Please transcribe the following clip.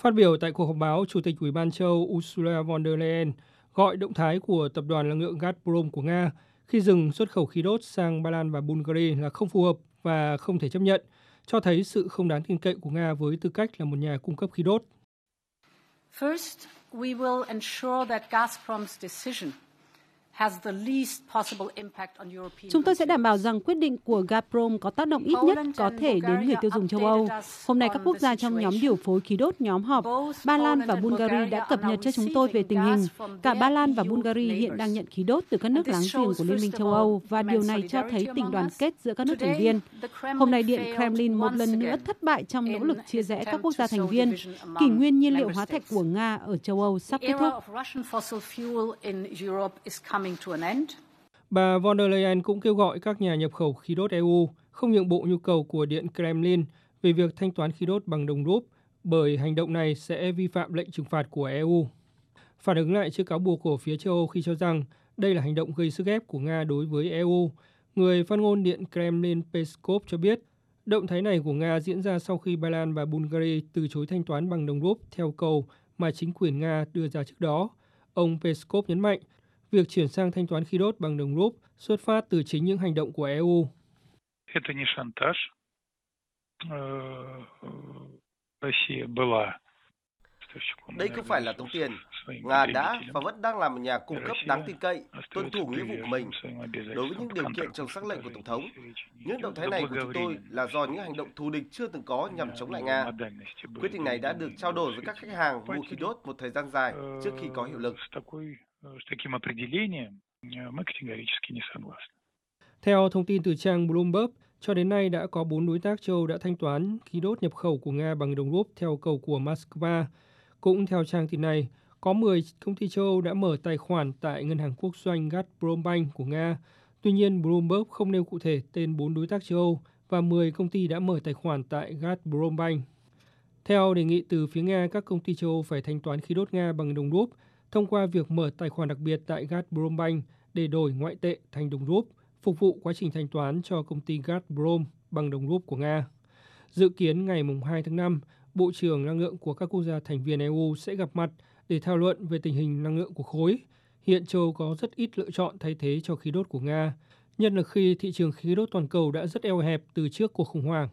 Phát biểu tại cuộc họp báo, Chủ tịch Ủy ban châu Âu Ursula von der Leyen gọi động thái của tập đoàn năng lượng Gazprom của Nga khi dừng xuất khẩu khí đốt sang Ba Lan và Bulgaria là không phù hợp và không thể chấp nhận, cho thấy sự không đáng tin cậy của Nga với tư cách là một nhà cung cấp khí đốt. First, we will ensure that Gazprom's decision Chúng tôi sẽ đảm bảo rằng quyết định của Gazprom có tác động ít nhất có thể đến người tiêu dùng châu Âu. Hôm nay các quốc gia trong nhóm điều phối khí đốt nhóm họp. Ba Lan và Bulgaria đã cập nhật cho chúng tôi về tình hình. Cả Ba Lan và Bulgaria hiện đang nhận khí đốt từ các nước láng giềng của Liên minh châu Âu và điều này cho thấy tình đoàn kết giữa các nước thành viên. Hôm nay Điện Kremlin một lần nữa thất bại trong nỗ lực chia rẽ các quốc gia thành viên. Kỷ nguyên nhiên liệu hóa thạch của Nga ở châu Âu sắp kết thúc. Bà von der Leyen cũng kêu gọi các nhà nhập khẩu khí đốt EU không nhượng bộ nhu cầu của Điện Kremlin về việc thanh toán khí đốt bằng đồng rúp, bởi hành động này sẽ vi phạm lệnh trừng phạt của EU. Phản ứng lại trước cáo buộc của phía châu Âu khi cho rằng đây là hành động gây sức ép của Nga đối với EU, người phát ngôn Điện Kremlin Peskov cho biết động thái này của Nga diễn ra sau khi Ba Lan và Bulgaria từ chối thanh toán bằng đồng rúp theo cầu mà chính quyền Nga đưa ra trước đó. Ông Peskov nhấn mạnh việc chuyển sang thanh toán khí đốt bằng đồng rúp xuất phát từ chính những hành động của EU. Đây không phải là tống tiền. Nga đã và vẫn đang là một nhà cung cấp đáng tin cậy, tuân thủ nghĩa vụ của mình đối với những điều kiện trong sắc lệnh của Tổng thống. Những động thái này của chúng tôi là do những hành động thù địch chưa từng có nhằm chống lại Nga. Quyết định này đã được trao đổi với các khách hàng mua khí đốt một thời gian dài trước khi có hiệu lực. с таким определением мы категорически не согласны. Theo thông tin từ trang Bloomberg, cho đến nay đã có 4 đối tác châu đã thanh toán khí đốt nhập khẩu của Nga bằng đồng rúp theo cầu của Moscow. Cũng theo trang tin này, có 10 công ty châu Âu đã mở tài khoản tại ngân hàng quốc doanh Gazprombank của Nga. Tuy nhiên, Bloomberg không nêu cụ thể tên 4 đối tác châu Âu và 10 công ty đã mở tài khoản tại Gazprombank. Theo đề nghị từ phía Nga, các công ty châu Âu phải thanh toán khí đốt Nga bằng đồng rúp thông qua việc mở tài khoản đặc biệt tại Gazprombank để đổi ngoại tệ thành đồng rúp, phục vụ quá trình thanh toán cho công ty Gazprom bằng đồng rúp của Nga. Dự kiến ngày 2 tháng 5, Bộ trưởng Năng lượng của các quốc gia thành viên EU sẽ gặp mặt để thảo luận về tình hình năng lượng của khối. Hiện châu có rất ít lựa chọn thay thế cho khí đốt của Nga, nhất là khi thị trường khí đốt toàn cầu đã rất eo hẹp từ trước cuộc khủng hoảng